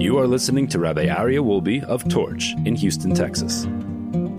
You are listening to Rabbi Aryeh Wolbe of Torch in Houston, Texas.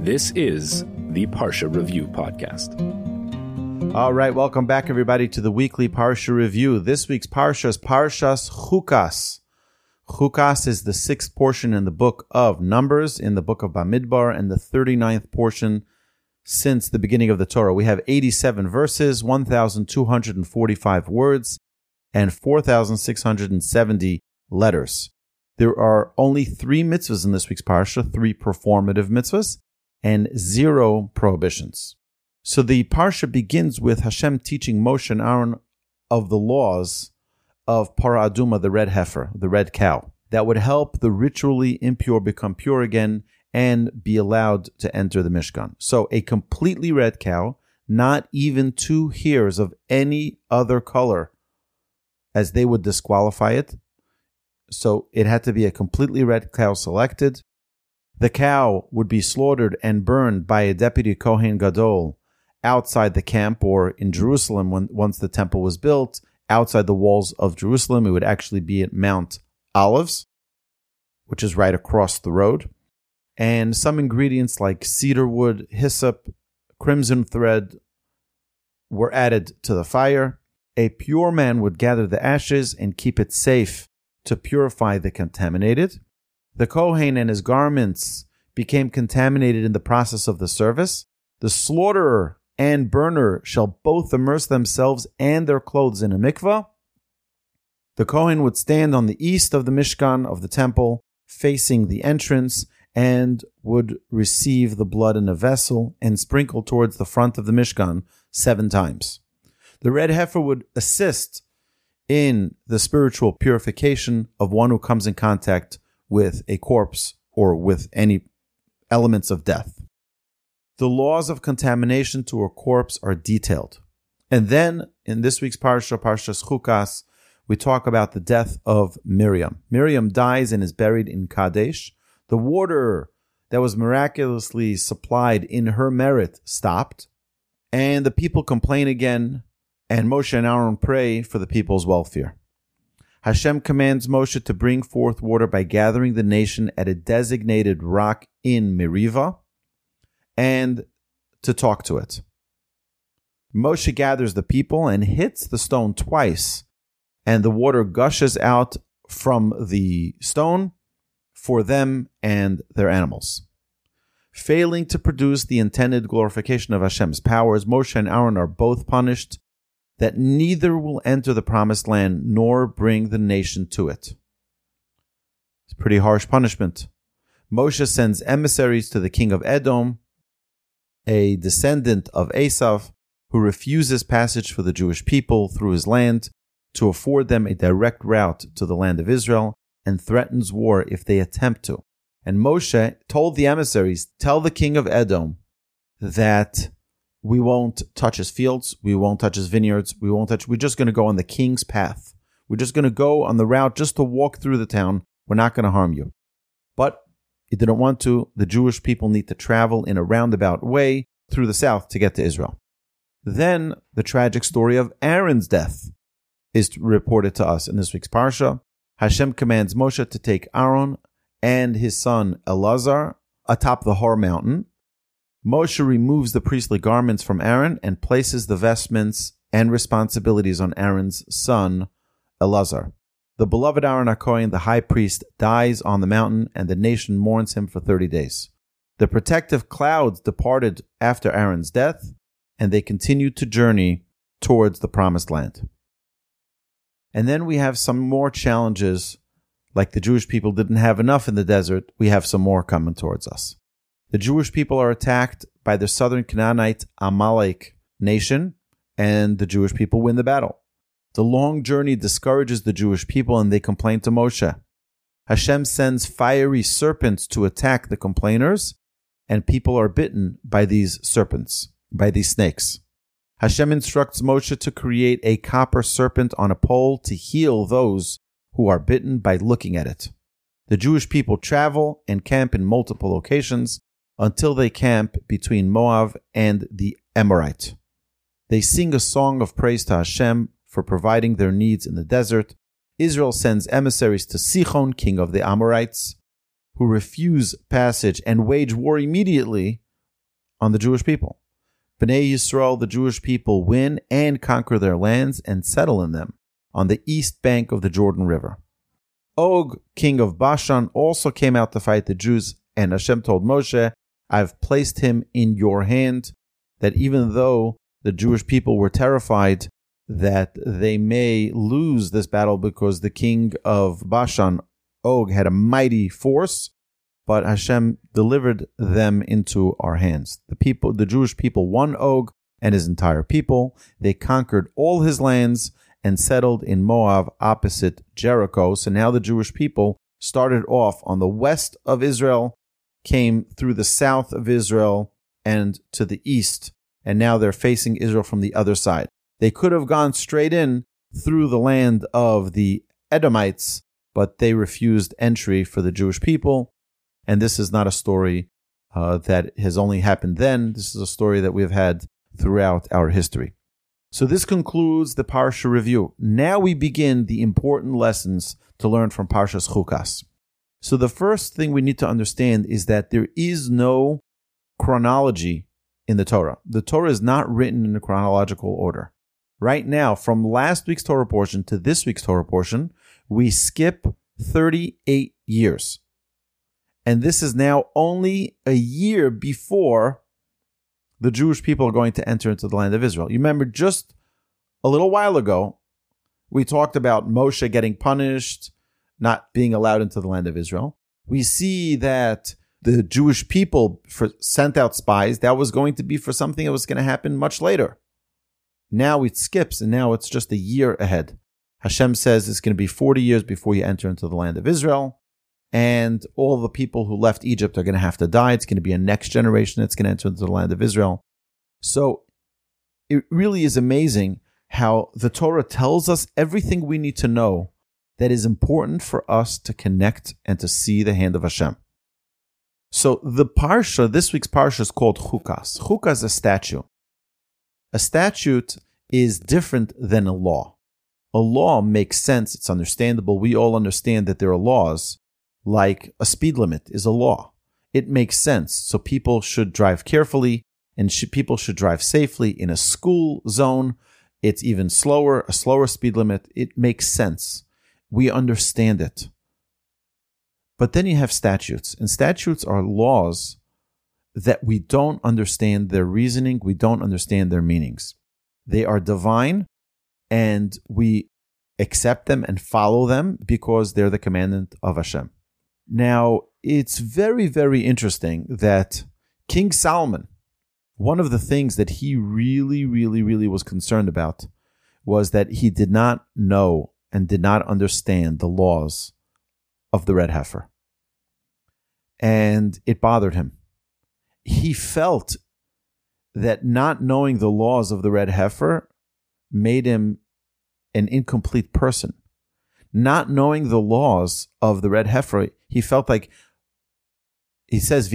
This is the Parsha Review Podcast. All right, welcome back, everybody, to the weekly Parsha Review. This week's Parsha is Parshas Chukas. Chukas is the sixth portion in the book of Numbers, in the book of Bamidbar, and the 39th portion since the beginning of the Torah. We have 87 verses, 1,245 words, and 4,670 letters. There are only three mitzvahs in this week's parsha, three performative mitzvahs, and zero prohibitions. So the parsha begins with Hashem teaching Moshe and Aaron of the laws of Para Aduma, the red heifer, the red cow, that would help the ritually impure become pure again and be allowed to enter the Mishkan. So a completely red cow, not even two hairs of any other color, as they would disqualify it. So it had to be a completely red cow selected. The cow would be slaughtered and burned by a deputy Kohen Gadol outside the camp or in Jerusalem when once the temple was built, outside the walls of Jerusalem. It would actually be at Mount Olives, which is right across the road. And some ingredients like cedar wood, hyssop, crimson thread were added to the fire. A pure man would gather the ashes and keep it safe to purify the contaminated. The Kohen and his garments became contaminated in the process of the service. The slaughterer and burner shall both immerse themselves and their clothes in a mikvah. The Kohen would stand on the east of the Mishkan of the temple, facing the entrance, and would receive the blood in a vessel and sprinkle towards the front of the Mishkan seven times. The red heifer would assist in the spiritual purification of one who comes in contact with a corpse or with any elements of death. The laws of contamination to a corpse are detailed. And then in this week's Parsha, Parshas Chukas, we talk about the death of Miriam. Miriam dies and is buried in Kadesh. The water that was miraculously supplied in her merit stopped, and the people complain again and Moshe and Aaron pray for the people's welfare. Hashem commands Moshe to bring forth water by gathering the nation at a designated rock in Meriva and to talk to it. Moshe gathers the people and hits the stone twice, and the water gushes out from the stone for them and their animals. Failing to produce the intended glorification of Hashem's powers, Moshe and Aaron are both punished that neither will enter the promised land nor bring the nation to it. It's pretty harsh punishment. Moshe sends emissaries to the king of Edom, a descendant of Esav, who refuses passage for the Jewish people through his land to afford them a direct route to the land of Israel and threatens war if they attempt to. And Moshe told the emissaries, Tell the king of Edom that we won't touch his fields, we won't touch his vineyards, we won't touch, we're just going to go on the king's path. We're just going to go on the route just to walk through the town. We're not going to harm you. But he didn't want to. The Jewish people need to travel in a roundabout way through the south to get to Israel. Then the tragic story of Aaron's death is reported to us in this week's Parsha. Hashem commands Moshe to take Aaron and his son Elazar atop the Hor mountain Moshe removes the priestly garments from Aaron and places the vestments and responsibilities on Aaron's son, Elazar. The beloved Aaron HaKohen, the high priest, dies on the mountain, and the nation mourns him for 30 days. The protective clouds departed after Aaron's death, and they continued to journey towards the promised land. And then we have some more challenges, like the Jewish people didn't have enough in the desert, we have some more coming towards us the Jewish people are attacked by the southern Canaanite Amalek nation, and the Jewish people win the battle. The long journey discourages the Jewish people, and they complain to Moshe. Hashem sends fiery serpents to attack the complainers, and people are bitten by these serpents, by these snakes. Hashem instructs Moshe to create a copper serpent on a pole to heal those who are bitten by looking at it. The Jewish people travel and camp in multiple locations until they camp between Moab and the Amorite. They sing a song of praise to Hashem for providing their needs in the desert Israel sends emissaries to Sichon, king of the Amorites, who refuse passage and wage war immediately on the Jewish people. Bnei Yisrael, the Jewish people, win and conquer their lands and settle in them on the east bank of the Jordan River. Og, king of Bashan, also came out to fight the Jews, and Hashem told Moshe, I've placed him in your hand, that even though the Jewish people were terrified that they may lose this battle because the king of Bashan, Og, had a mighty force, but Hashem delivered them into our hands. The people, the Jewish people won Og and his entire people. They conquered all his lands and settled in Moab opposite Jericho. So now the Jewish people started off on the west of Israel, came through the south of Israel and to the east, and now they're facing Israel from the other side. They could have gone straight in through the land of the Edomites, but they refused entry for the Jewish people. And this is not a story uh, that has only happened then. This is a story that we've had throughout our history. So this concludes the Parsha review. Now we begin the important lessons to learn from Parshas Chukas. So the first thing we need to understand is that there is no chronology in the Torah. The Torah is not written in a chronological order. Right now, from last week's Torah portion to this week's Torah portion, we skip 38 years. And this is now only a year before the Jewish people are going to enter into the land of Israel. You remember just a little while ago, we talked about Moshe getting punished, not being allowed into the land of Israel. We see that the Jewish people for, sent out spies. That was going to be for something that was going to happen much later. Now it skips, and now it's just a year ahead. Hashem says it's going to be 40 years before you enter into the land of Israel and all the people who left Egypt are going to have to die. It's going to be a next generation that's going to enter into the land of Israel. So it really is amazing how the Torah tells us everything we need to know that is important for us to connect and to see the hand of Hashem. So the parsha, this week's parsha is called Chukas. Chukas is a statute. A statute is different than a law. A law makes sense. It's understandable. We all understand that there are laws like a speed limit is a law. It makes sense. So people should drive carefully and sh- people should drive safely in a school zone. It's even slower, a slower speed limit. It makes sense. We understand it. But then you have statutes, and statutes are laws that we don't understand their reasoning, we don't understand their meanings. They are divine, and we accept them and follow them because they're the commandment of Hashem. Now, it's very, very interesting that King Solomon, one of the things that he really, really, really was concerned about was that he did not know and did not understand the laws of the red heifer. And it bothered him. He felt that not knowing the laws of the red heifer made him an incomplete person not knowing the laws of the red heifer, he felt like he says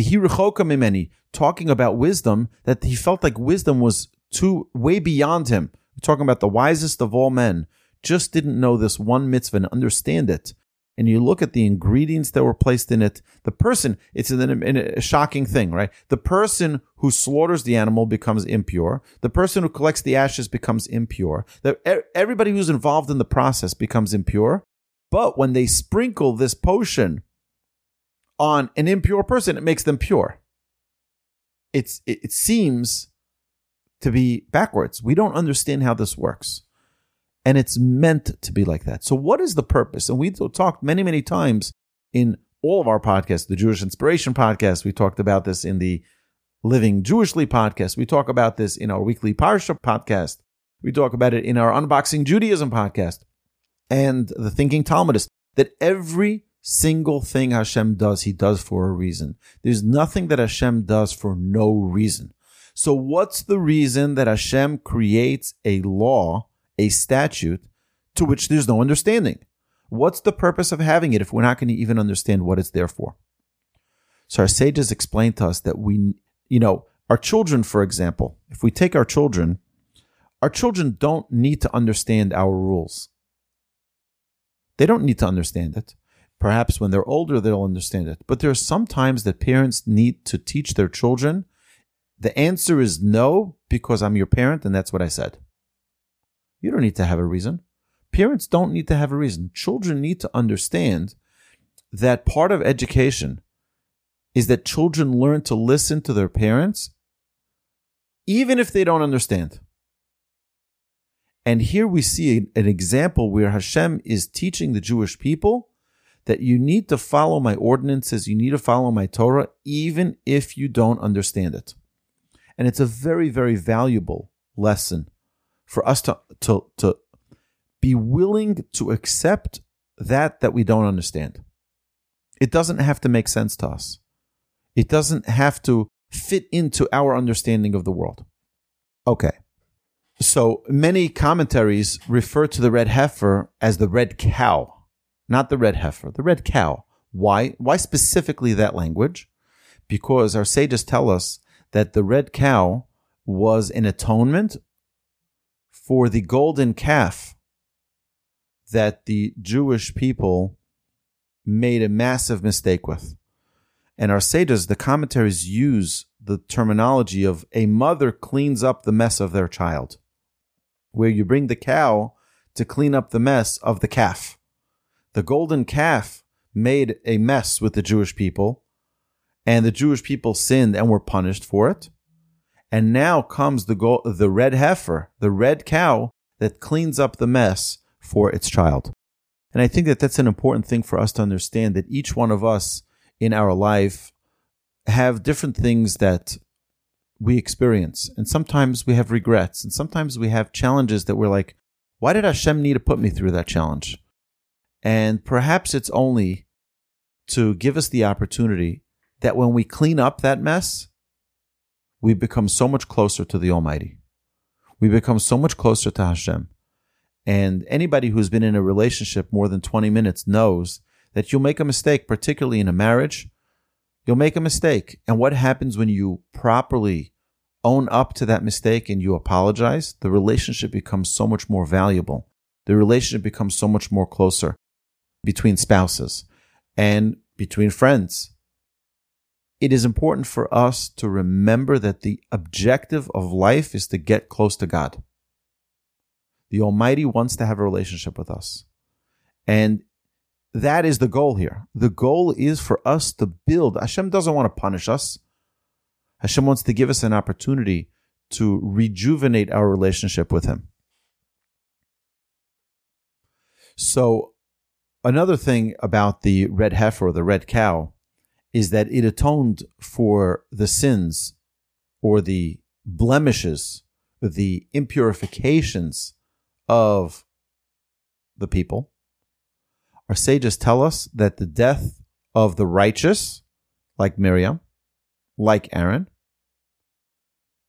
talking about wisdom, that he felt like wisdom was too way beyond him. We're talking about the wisest of all men, just didn't know this one mitzvah and understand it. And you look at the ingredients that were placed in it. The person, it's an, a shocking thing, right? The person who slaughters the animal becomes impure. The person who collects the ashes becomes impure. The, everybody who's involved in the process becomes impure. But when they sprinkle this potion on an impure person, it makes them pure. It's it, it seems to be backwards. We don't understand how this works. And it's meant to be like that. So what is the purpose? And we've talked many, many times in all of our podcasts, the Jewish Inspiration podcast. We talked about this in the Living Jewishly podcast. We talk about this in our weekly Parsha podcast. We talk about it in our Unboxing Judaism podcast and the thinking Talmudist that every single thing Hashem does, he does for a reason. There's nothing that Hashem does for no reason. So what's the reason that Hashem creates a law, a statute, to which there's no understanding? What's the purpose of having it if we're not going to even understand what it's there for? So our sages explain to us that we, you know, our children, for example, if we take our children, our children don't need to understand our rules They don't need to understand it. Perhaps when they're older, they'll understand it. But there are some times that parents need to teach their children. The answer is no, because I'm your parent and that's what I said. You don't need to have a reason. Parents don't need to have a reason. Children need to understand that part of education is that children learn to listen to their parents, even if they don't understand. And here we see an example where Hashem is teaching the Jewish people that you need to follow my ordinances, you need to follow my Torah, even if you don't understand it. And it's a very, very valuable lesson for us to, to, to be willing to accept that that we don't understand. It doesn't have to make sense to us. It doesn't have to fit into our understanding of the world. Okay. So many commentaries refer to the red heifer as the red cow, not the red heifer, the red cow. Why? Why specifically that language? Because our sages tell us that the red cow was an atonement for the golden calf that the Jewish people made a massive mistake with. And our sages, the commentaries use the terminology of a mother cleans up the mess of their child, where you bring the cow to clean up the mess of the calf. The golden calf made a mess with the Jewish people, and the Jewish people sinned and were punished for it. And now comes the the red heifer, the red cow that cleans up the mess for its child. And I think that that's an important thing for us to understand that each one of us in our life have different things that we experience. And sometimes we have regrets, and sometimes we have challenges that we're like, why did Hashem need to put me through that challenge? And perhaps it's only to give us the opportunity that when we clean up that mess, we become so much closer to the Almighty. We become so much closer to Hashem. And anybody who's been in a relationship more than 20 minutes knows that you'll make a mistake, particularly in a marriage. You'll make a mistake. And what happens when you properly own up to that mistake and you apologize? The relationship becomes so much more valuable. The relationship becomes so much more closer between spouses and between friends. It is important for us to remember that the objective of life is to get close to God. The Almighty wants to have a relationship with us. And that is the goal here. The goal is for us to build. Hashem doesn't want to punish us. Hashem wants to give us an opportunity to rejuvenate our relationship with Him. So, another thing about the red heifer or the red cow is that it atoned for the sins or the blemishes, the impurifications of the people. Our sages tell us that the death of the righteous, like Miriam, like Aaron,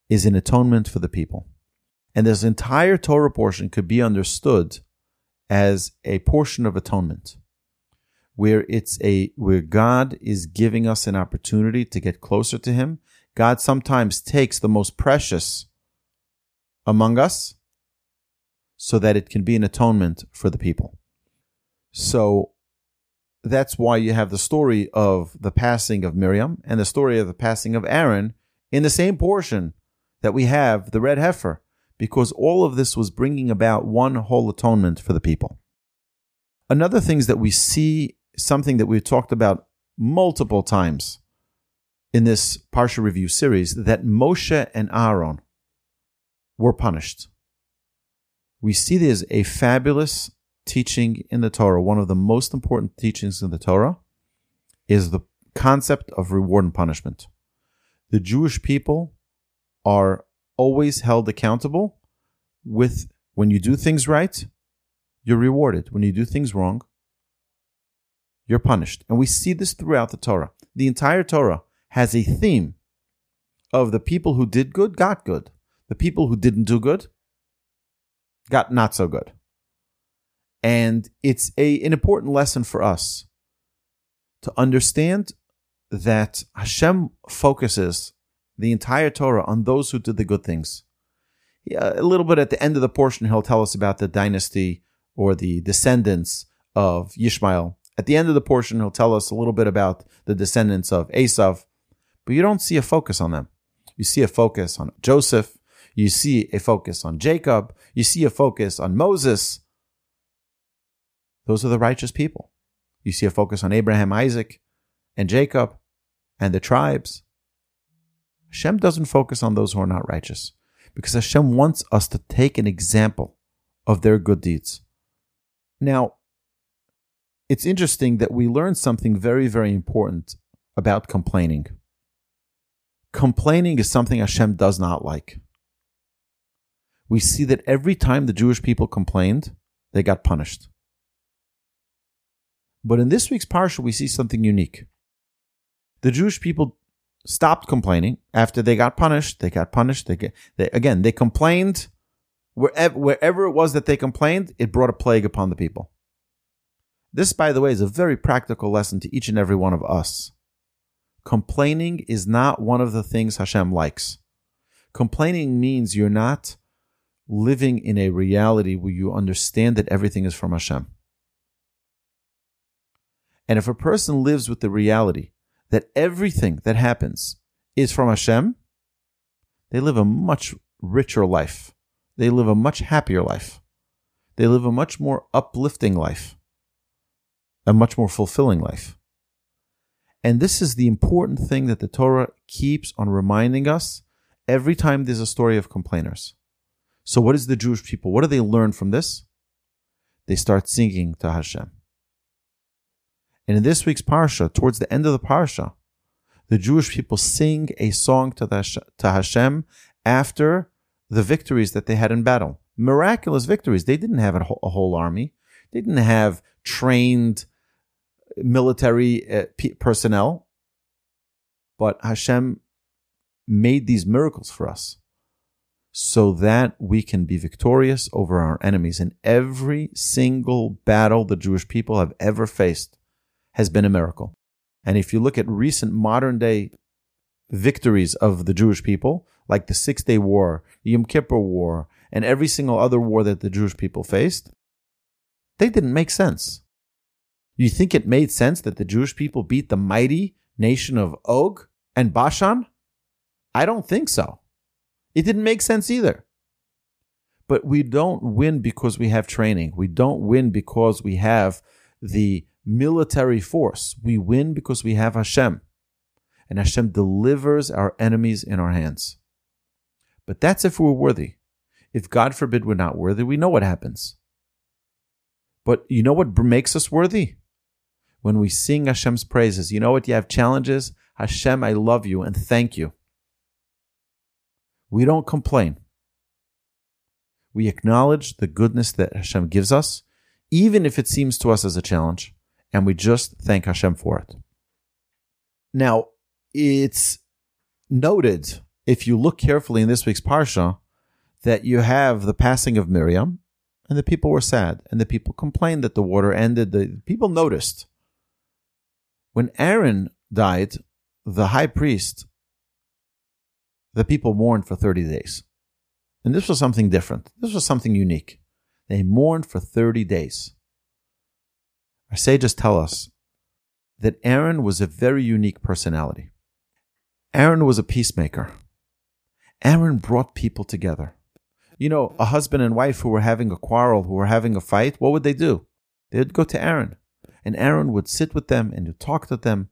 is an atonement for the people. And this entire Torah portion could be understood as a portion of atonement, where it's a where God is giving us an opportunity to get closer to Him. God sometimes takes the most precious among us so that it can be an atonement for the people. So that's why you have the story of the passing of Miriam and the story of the passing of Aaron in the same portion that we have the red heifer, because all of this was bringing about one whole atonement for the people. Another thing is that we see something that we've talked about multiple times in this Parsha review series that Moshe and Aaron were punished we see there's a fabulous teaching in the Torah. One of the most important teachings in the Torah is the concept of reward and punishment. The Jewish people are always held accountable with when you do things right, you're rewarded. When you do things wrong, you're punished. And we see this throughout the Torah. The entire Torah has a theme of the people who did good got good. The people who didn't do good got not so good. And it's a, an important lesson for us to understand that Hashem focuses the entire Torah on those who did the good things. Yeah, a little bit at the end of the portion, he'll tell us about the dynasty or the descendants of Yishmael. At the end of the portion, he'll tell us a little bit about the descendants of Esav, but you don't see a focus on them. You see a focus on Joseph. You see a focus on Jacob. You see a focus on Moses. Those are the righteous people. You see a focus on Abraham, Isaac, and Jacob, and the tribes. Hashem doesn't focus on those who are not righteous because Hashem wants us to take an example of their good deeds. Now, it's interesting that we learn something very, very important about complaining. Complaining is something Hashem does not like. We see that every time the Jewish people complained, they got punished. But in this week's parsha, we see something unique. The Jewish people stopped complaining after they got punished. They got punished. They, get, they again they complained wherever wherever it was that they complained, it brought a plague upon the people. This, by the way, is a very practical lesson to each and every one of us. Complaining is not one of the things Hashem likes. Complaining means you're not living in a reality where you understand that everything is from Hashem. And if a person lives with the reality that everything that happens is from Hashem, they live a much richer life. They live a much happier life. They live a much more uplifting life, a much more fulfilling life. And this is the important thing that the Torah keeps on reminding us every time there's a story of complainers. So, what is the Jewish people? What do they learn from this? They start singing to Hashem. And in this week's parsha, towards the end of the parsha, the Jewish people sing a song to, the, to Hashem after the victories that they had in battle. Miraculous victories. They didn't have a whole, a whole army. They didn't have trained military uh, personnel. But Hashem made these miracles for us so that we can be victorious over our enemies. And every single battle the Jewish people have ever faced, has been a miracle. And if you look at recent modern day victories of the Jewish people, like the Six Day War, the Yom Kippur War, and every single other war that the Jewish people faced, they didn't make sense. You think it made sense that the Jewish people beat the mighty nation of Og and Bashan? I don't think so. It didn't make sense either. But we don't win because we have training. We don't win because we have the military force. We win because we have Hashem. And Hashem delivers our enemies in our hands. But that's if we're worthy. If God forbid we're not worthy, we know what happens. But you know what makes us worthy? When we sing Hashem's praises. You know what? You have challenges. Hashem, I love you and thank you. We don't complain. We acknowledge the goodness that Hashem gives us, even if it seems to us as a challenge and we just thank Hashem for it. Now, it's noted, if you look carefully in this week's Parsha, that you have the passing of Miriam, and the people were sad, and the people complained that the water ended. The people noticed. When Aaron died, the high priest, the people mourned for 30 days. And this was something different. This was something unique. They mourned for 30 days. Our sages tell us that Aaron was a very unique personality. Aaron was a peacemaker. Aaron brought people together. You know, a husband and wife who were having a quarrel, who were having a fight, what would they do? They would go to Aaron. And Aaron would sit with them and talk to them.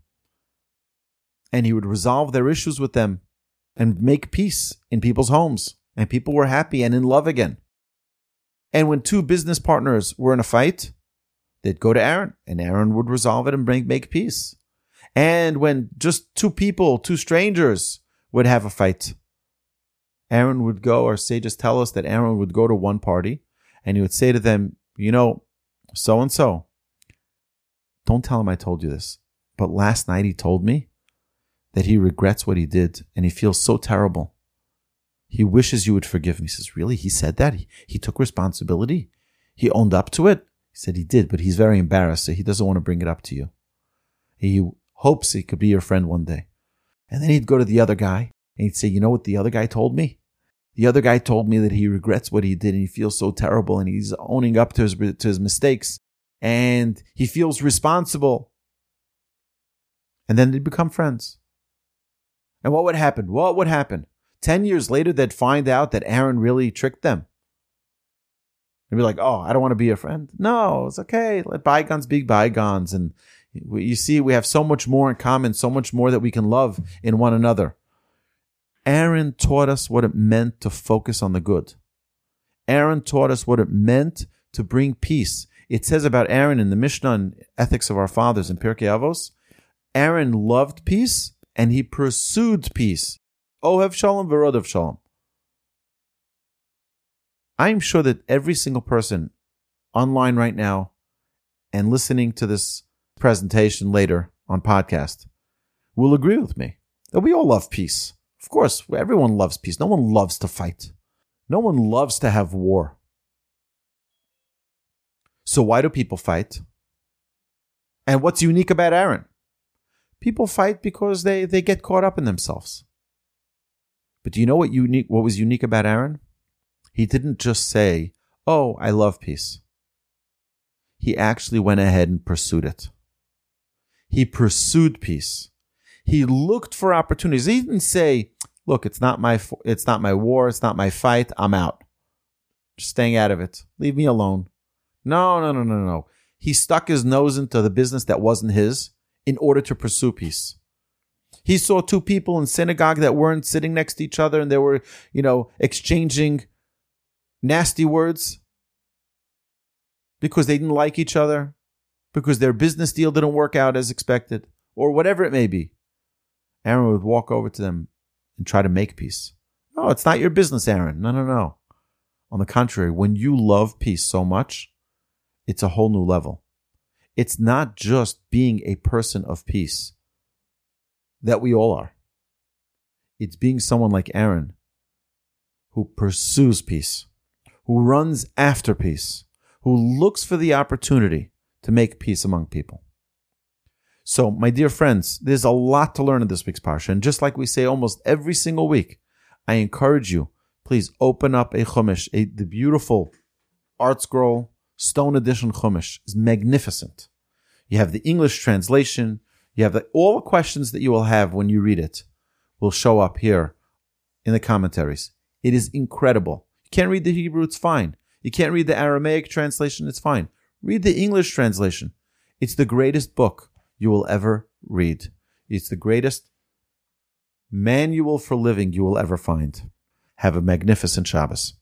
And he would resolve their issues with them and make peace in people's homes. And people were happy and in love again. And when two business partners were in a fight, they'd go to Aaron, and Aaron would resolve it and bring make peace. And when just two people, two strangers, would have a fight, Aaron would go, or sages tell us that Aaron would go to one party, and he would say to them, "You know, so and so. Don't tell him I told you this, but last night he told me that he regrets what he did, and he feels so terrible." He wishes you would forgive me. He says, Really? He said that? He, he took responsibility? He owned up to it? He said he did, but he's very embarrassed, so he doesn't want to bring it up to you. He hopes he could be your friend one day. And then he'd go to the other guy and he'd say, You know what the other guy told me? The other guy told me that he regrets what he did and he feels so terrible and he's owning up to his, to his mistakes. And he feels responsible. And then they become friends. And what would happen? What would happen? 10 years later, they'd find out that Aaron really tricked them. And be like, oh, I don't want to be a friend. No, it's okay. Let bygones be bygones. And you see, we have so much more in common, so much more that we can love in one another. Aaron taught us what it meant to focus on the good. Aaron taught us what it meant to bring peace. It says about Aaron in the Mishnah and Ethics of Our Fathers in Pirkei Avos, Aaron loved peace and he pursued peace. Ohev Shalom, Verodav Shalom. I'm sure that every single person online right now and listening to this presentation later on podcast will agree with me that we all love peace. Of course, everyone loves peace. No one loves to fight. No one loves to have war. So why do people fight? And what's unique about Aaron? People fight because they, they get caught up in themselves. But do you know what unique what was unique about Aaron? He didn't just say, "Oh, I love peace." He actually went ahead and pursued it. He pursued peace. He looked for opportunities. He didn't say, "Look, it's not my it's not my war, it's not my fight. I'm out. Just staying out of it. Leave me alone." No, no, no, no, no. He stuck his nose into the business that wasn't his in order to pursue peace. He saw two people in synagogue that weren't sitting next to each other and they were, you know, exchanging nasty words because they didn't like each other, because their business deal didn't work out as expected, or whatever it may be. Aaron would walk over to them and try to make peace. No, it's not your business, Aaron. No, no, no. On the contrary, when you love peace so much, it's a whole new level. It's not just being a person of peace that we all are. It's being someone like Aaron who pursues peace, who runs after peace, who looks for the opportunity to make peace among people. So, my dear friends, there's a lot to learn in this week's Parsha. And just like we say almost every single week, I encourage you, please open up a Chumash, a, the beautiful ArtScroll Stone Edition Chumash is magnificent. You have the English translation, you have the, all the questions that you will have when you read it will show up here in the commentaries. It is incredible. You can't read the Hebrew, it's fine. You can't read the Aramaic translation, it's fine. Read the English translation. It's the greatest book you will ever read. It's the greatest manual for living you will ever find. Have a magnificent Shabbos.